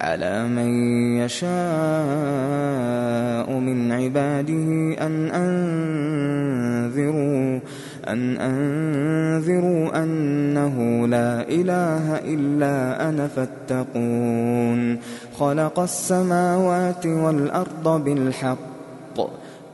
على من يشاء من عباده أن أنذروا أن أنذروا أنه لا إله إلا أنا فاتقون خلق السماوات والأرض بالحق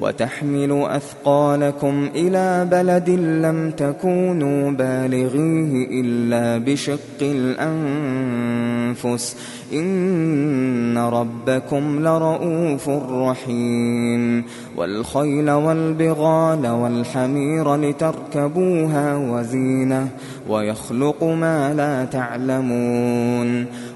وتحمل أثقالكم إلى بلد لم تكونوا بالغيه إلا بشق الأنفس. إن ربكم لرؤوف رحيم. والخيل والبغال والحمير لتركبوها وزينة. ويخلق ما لا تعلمون.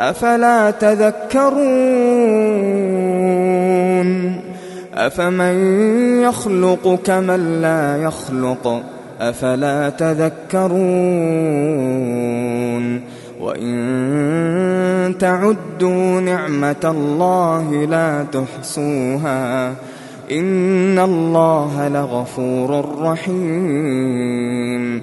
أفلا تذكرون؟ أفمن يخلق كمن لا يخلق؟ أفلا تذكرون؟ وإن تعدوا نعمة الله لا تحصوها. إن الله لغفور رحيم.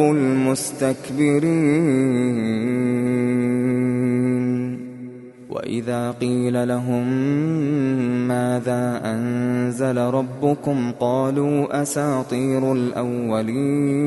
المستكبرين. وإذا قيل لهم ماذا أنزل ربكم قالوا أساطير الأولين.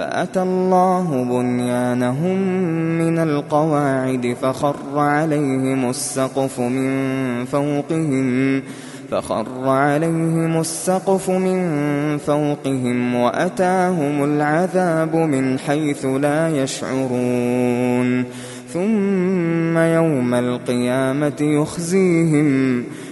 فأتى الله بنيانهم من القواعد فخر عليهم السقف من فوقهم فخر عليهم السقف من فوقهم وأتاهم العذاب من حيث لا يشعرون. ثم يوم القيامة يخزيهم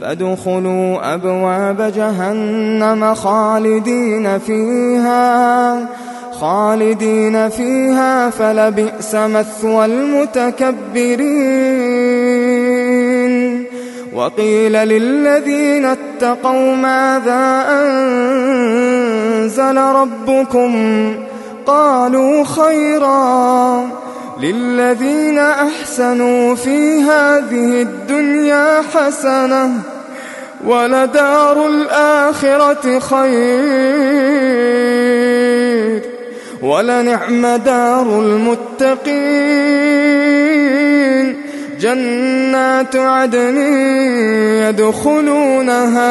فادخلوا أبواب جهنم خالدين فيها خالدين فيها فلبئس مثوى المتكبرين. وقيل للذين اتقوا ماذا أنزل ربكم؟ قالوا خيرا. للذين أحسنوا في هذه الدنيا حسنة ولدار الآخرة خير ولنعم دار المتقين جنات عدن يدخلونها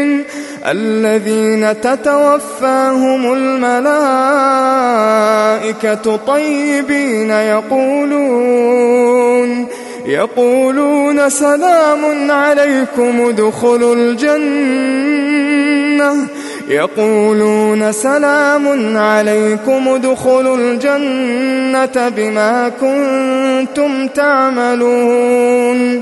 الذين تتوفاهم الملائكة طيبين يقولون يقولون سلام عليكم ادخلوا الجنة. يقولون سلام عليكم ادخلوا الجنة بما كنتم تعملون.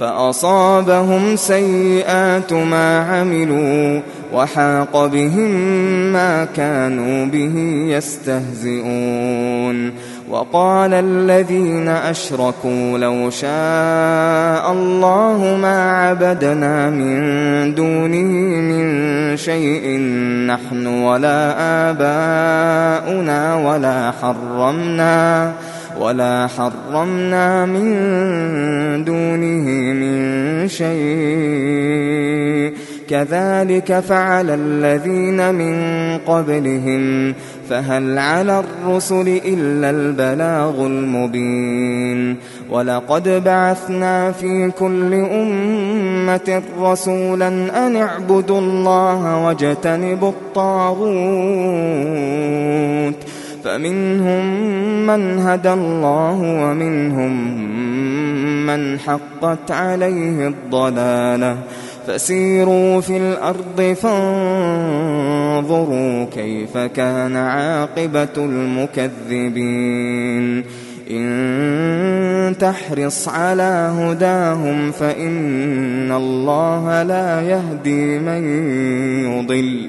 فأصابهم سيئات ما عملوا وحاق بهم ما كانوا به يستهزئون. وقال الذين أشركوا لو شاء الله ما عبدنا من دونه من شيء نحن ولا آباؤنا ولا حرمنا. ولا حرمنا من دونه من شيء. كذلك فعل الذين من قبلهم فهل على الرسل إلا البلاغ المبين. ولقد بعثنا في كل أمة رسولا أن اعبدوا الله واجتنبوا الطاغوت. فمنهم من هدى الله ومنهم من حقت عليه الضلالة. فسيروا في الأرض فانظروا كيف كان عاقبة المكذبين. إن تحرص على هداهم فإن الله لا يهدي من يضل.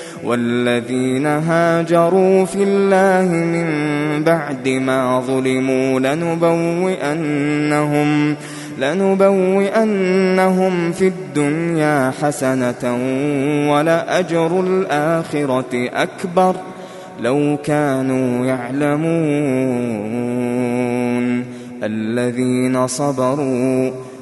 والذين هاجروا في الله من بعد ما ظلموا لنبوئنهم لنبوئنهم في الدنيا حسنة ولأجر الآخرة أكبر لو كانوا يعلمون. الذين صبروا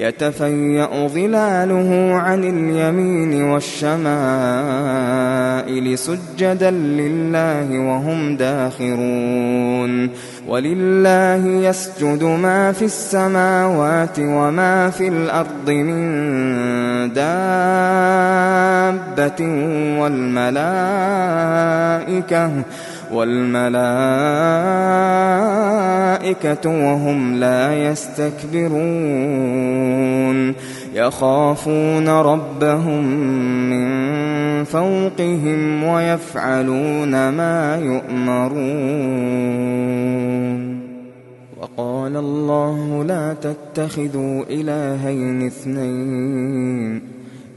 يتفيأ ظلاله عن اليمين والشمائل سجدا لله وهم داخرون ولله يسجد ما في السماوات وما في الأرض من دابة والملائكة والملائكة وهم لا يستكبرون يخافون ربهم من فوقهم ويفعلون ما يؤمرون وقال الله لا تتخذوا إلهين اثنين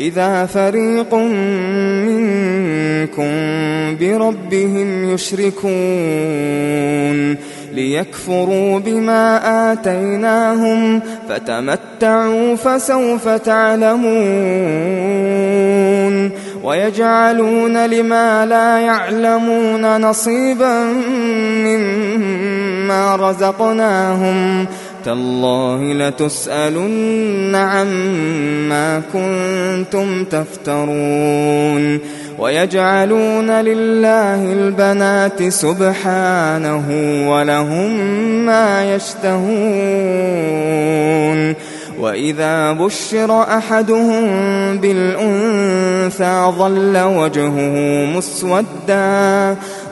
إذا فريق منكم بربهم يشركون ليكفروا بما آتيناهم فتمتعوا فسوف تعلمون ويجعلون لما لا يعلمون نصيبا مما رزقناهم تالله لتسألن عما كنتم تفترون ويجعلون لله البنات سبحانه ولهم ما يشتهون وإذا بشر أحدهم بالأنثى ظل وجهه مسودا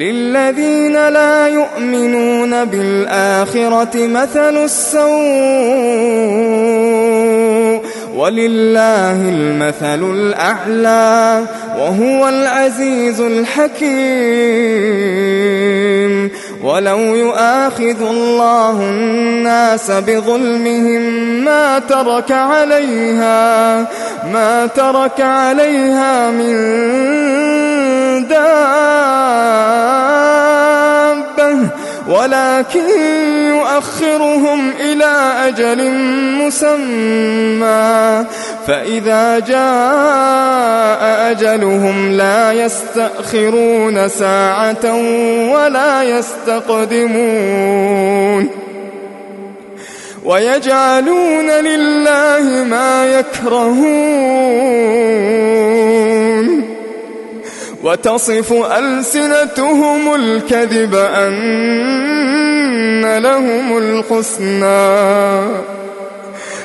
للذين لا يؤمنون بالآخرة مثل السوء ولله المثل الأعلى وهو العزيز الحكيم ولو يؤاخذ الله الناس بظلمهم ما ترك عليها ما ترك عليها من دابة. ولكن يؤخرهم إلى أجل مسمى. فإذا جاء أجلهم لا يستأخرون ساعة ولا يستقدمون. ويجعلون لله ما يكرهون. وتصف ألسنتهم الكذب أن لهم الحسنى.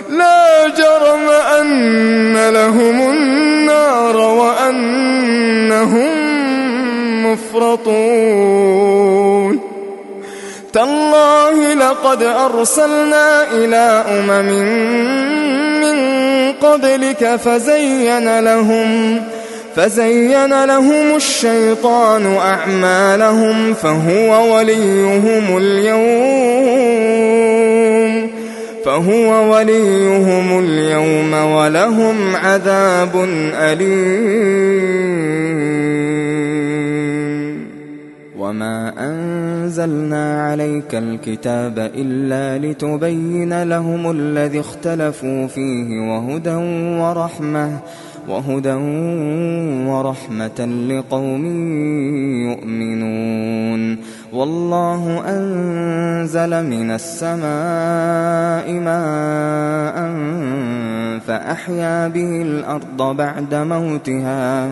لا جرم أن لهم النار وأنهم مفرطون. تالله لقد أرسلنا إلى أمم من قبلك فزين لهم فزين لهم الشيطان أعمالهم فهو وليهم اليوم فهو وليهم اليوم ولهم عذاب أليم. وما أنزلنا عليك الكتاب إلا لتبين لهم الذي اختلفوا فيه وهدى ورحمة وهدى ورحمة لقوم يؤمنون. والله أنزل من السماء ماء فأحيا به الأرض بعد موتها.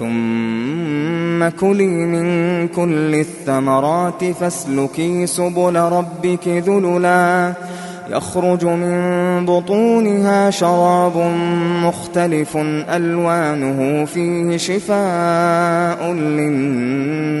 ثم كلي من كل الثمرات فاسلكي سبل ربك ذللا. يخرج من بطونها شراب مختلف ألوانه فيه شفاء للناس.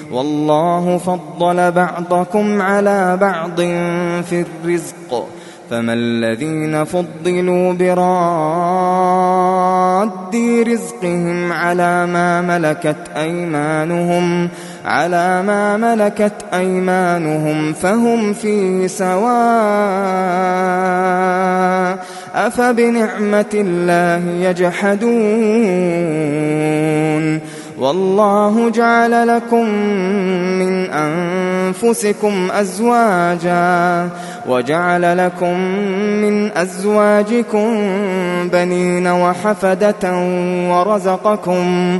والله فضل بعضكم على بعض في الرزق فما الذين فضلوا براد رزقهم على ما ملكت أيمانهم على ما ملكت أيمانهم فهم فيه سواء أفبنعمة الله يجحدون. والله جعل لكم من أنفسكم أزواجا وجعل لكم من أزواجكم بنين وحفدة ورزقكم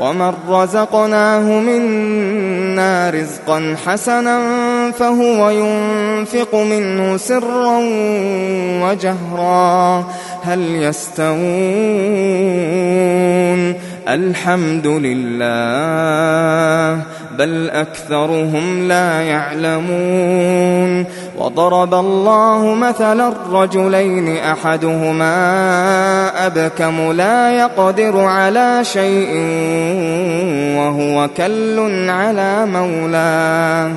ومن رزقناه منا رزقا حسنا فهو ينفق منه سرا وجهرا هل يستوون الحمد لله بل أكثرهم لا يعلمون وضرب الله مثلا الرجلين أحدهما أبكم لا يقدر على شيء وهو كل على مولاه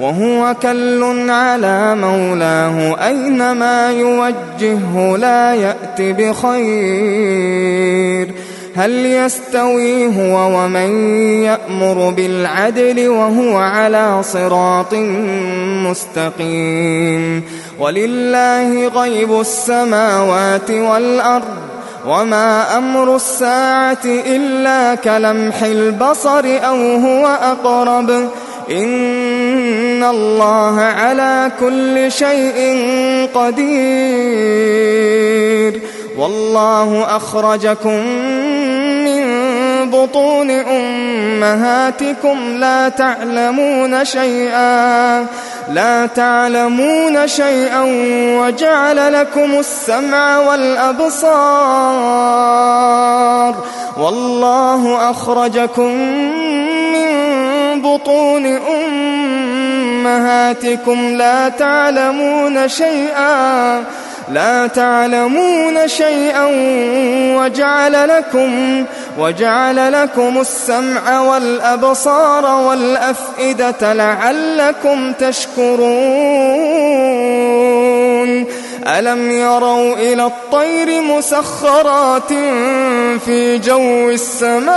وهو كل على مولاه أينما يوجهه لا يأت بخير هل يستوي هو ومن يأمر بالعدل وهو على صراط مستقيم ولله غيب السماوات والأرض وما أمر الساعة إلا كلمح البصر أو هو أقرب إن الله على كل شيء قدير والله أخرجكم بطون أمهاتكم لا تعلمون شيئا لا تعلمون شيئا وجعل لكم السمع والأبصار. والله أخرجكم من بطون أمهاتكم لا تعلمون شيئا لا تعلمون شيئا وجعل لكم وجعل لكم السمع والأبصار والأفئدة لعلكم تشكرون. ألم يروا إلى الطير مسخرات في جو السماء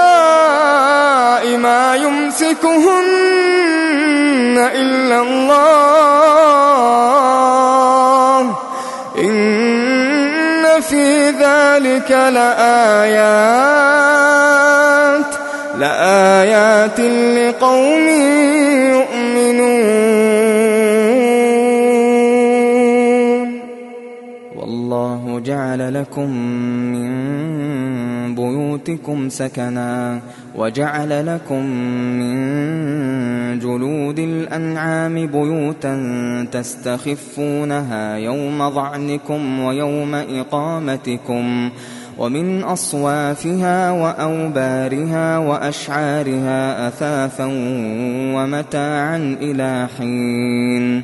ما يمسكهن إلا الله؟ إن في ذلك لآيات لآيات لقوم يؤمنون. والله جعل لكم من بيوتكم سكنا وجعل لكم من جلود الأنعام بيوتا تستخفونها يوم ظعنكم ويوم إقامتكم ومن أصوافها وأوبارها وأشعارها أثاثا ومتاعا إلى حين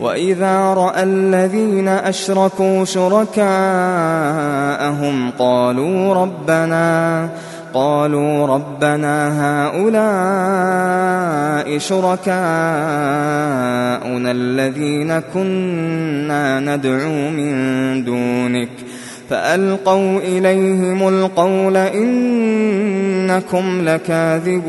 وإذا رأى الذين أشركوا شركاءهم قالوا ربنا قالوا ربنا هؤلاء شركاؤنا الذين كنا ندعو من دونك فألقوا إليهم القول إنكم لكاذبون.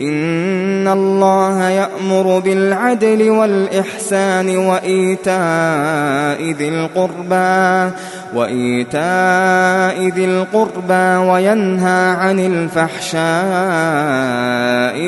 إن الله يأمر بالعدل والإحسان وإيتاء ذي القربى وإيتاء ذي القربى وينهى عن الفحشاء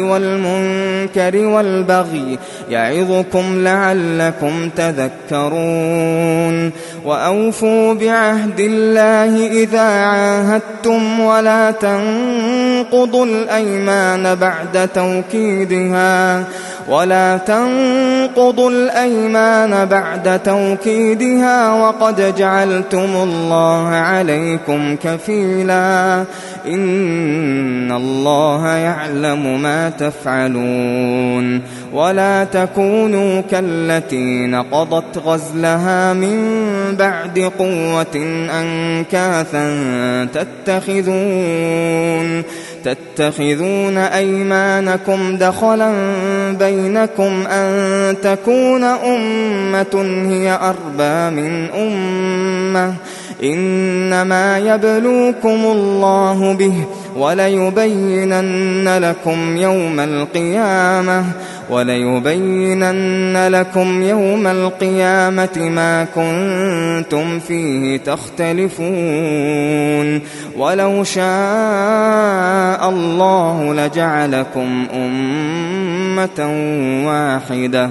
والمنكر والبغي يعظكم لعلكم تذكرون وأوفوا بعهد الله إذا عاهدتم ولا تنقضوا الأيمان بعد توكيدها ولا تنقضوا الأيمان بعد توكيدها وقد جعلتم الله عليكم كفيلا إن الله يعلم ما تفعلون ولا تكونوا كالتي نقضت غزلها من بعد قوة أنكاثا تتخذون تتخذون أيمانكم دخلا بينكم أن تكون أمة هي أربى من أمة إنما يبلوكم الله به وليبينن لكم يوم القيامة وليبينن لكم يوم القيامة ما كنتم فيه تختلفون. ولو شاء الله لجعلكم أمة واحدة.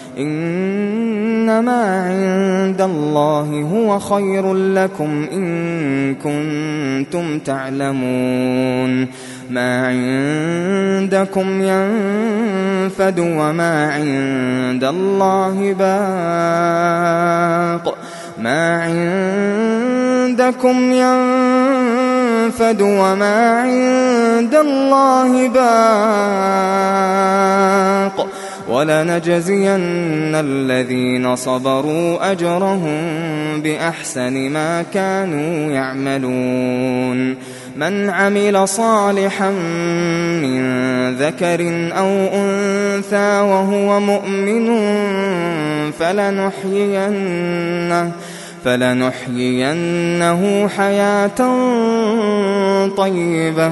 إنما عند الله هو خير لكم إن كنتم تعلمون. ما عندكم ينفد وما عند الله باق. ما عندكم ينفد وما عند الله باق. ولنجزين الذين صبروا أجرهم بأحسن ما كانوا يعملون من عمل صالحا من ذكر أو أنثى وهو مؤمن فلنحيينه فلنحيينه حياة طيبة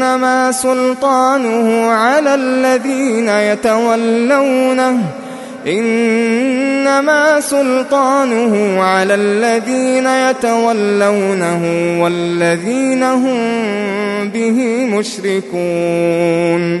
إنما سلطانه على الذين يتولونه. إنما سلطانه على الذين يتولونه والذين هم به مشركون.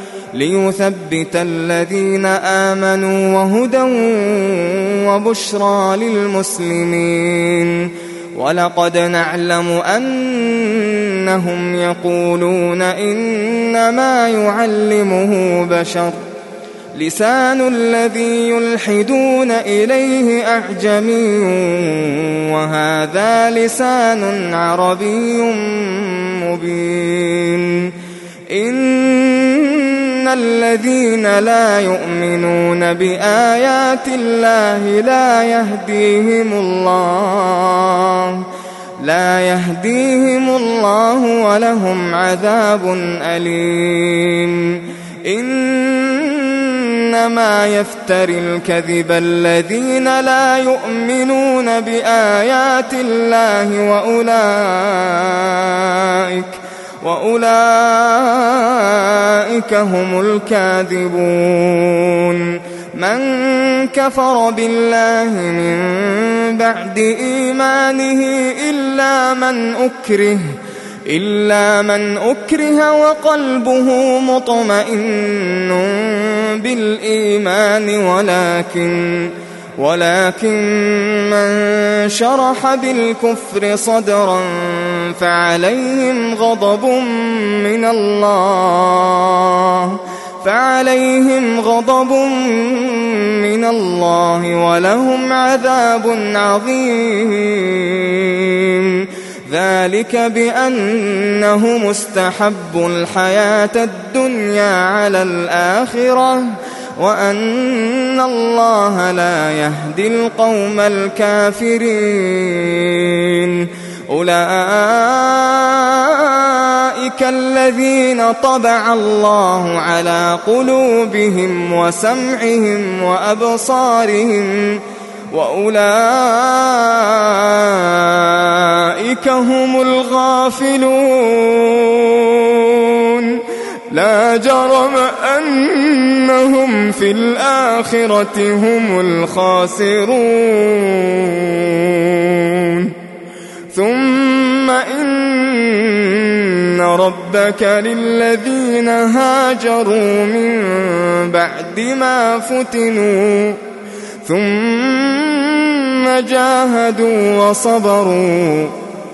ليثبت الذين آمنوا وهدى وبشرى للمسلمين. ولقد نعلم أنهم يقولون إنما يعلمه بشر. لسان الذي يلحدون إليه أعجمي وهذا لسان عربي مبين. الذين لا يؤمنون بآيات الله لا يهديهم الله لا يهديهم الله ولهم عذاب أليم إنما يفتري الكذب الذين لا يؤمنون بآيات الله وأولئك وأولئك هم الكاذبون. من كفر بالله من بعد إيمانه إلا من أكره إلا من أكره وقلبه مطمئن بالإيمان ولكن ولكن من شرح بالكفر صدرا فعليهم غضب من الله فعليهم غضب من الله ولهم عذاب عظيم. ذلك بأنه مستحب الحياة الدنيا على الآخرة. وأن الله لا يهدي القوم الكافرين. أولئك الذين طبع الله على قلوبهم وسمعهم وأبصارهم وأولئك هم الغافلون. لا جرم أنهم في الآخرة هم الخاسرون. ثم إن ربك للذين هاجروا من بعد ما فتنوا. ثم جاهدوا وصبروا.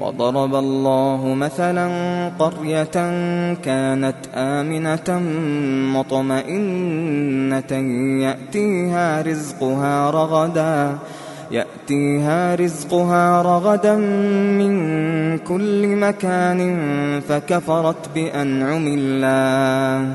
وضرب الله مثلا قرية كانت آمنة مطمئنة يأتيها رزقها رغداً يأتيها رزقها رغدا من كل مكان فكفرت بأنعم الله.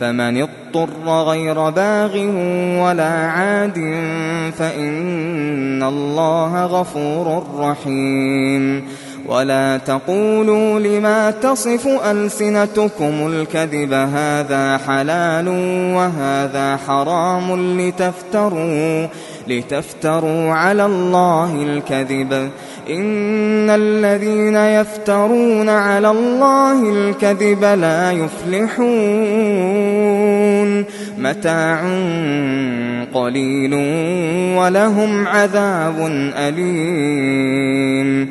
فمن اضطر غير باغ ولا عاد فإن الله غفور رحيم. ولا تقولوا لما تصف ألسنتكم الكذب هذا حلال وهذا حرام لتفتروا لتفتروا على الله الكذب. إن الذين يفترون على الله الكذب لا يفلحون. متاع قليل ولهم عذاب أليم.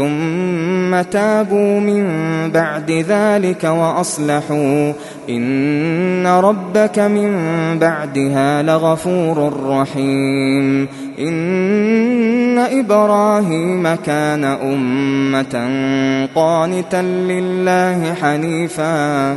ثم تابوا من بعد ذلك وأصلحوا. إن ربك من بعدها لغفور رحيم. إن إبراهيم كان أمة قانتا لله حنيفاً.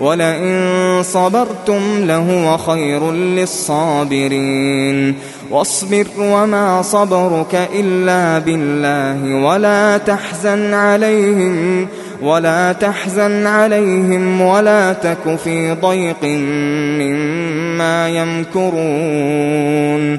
ولئن صبرتم لهو خير للصابرين. واصبر وما صبرك إلا بالله ولا تحزن عليهم ولا تحزن عليهم ولا تك في ضيق مما يمكرون.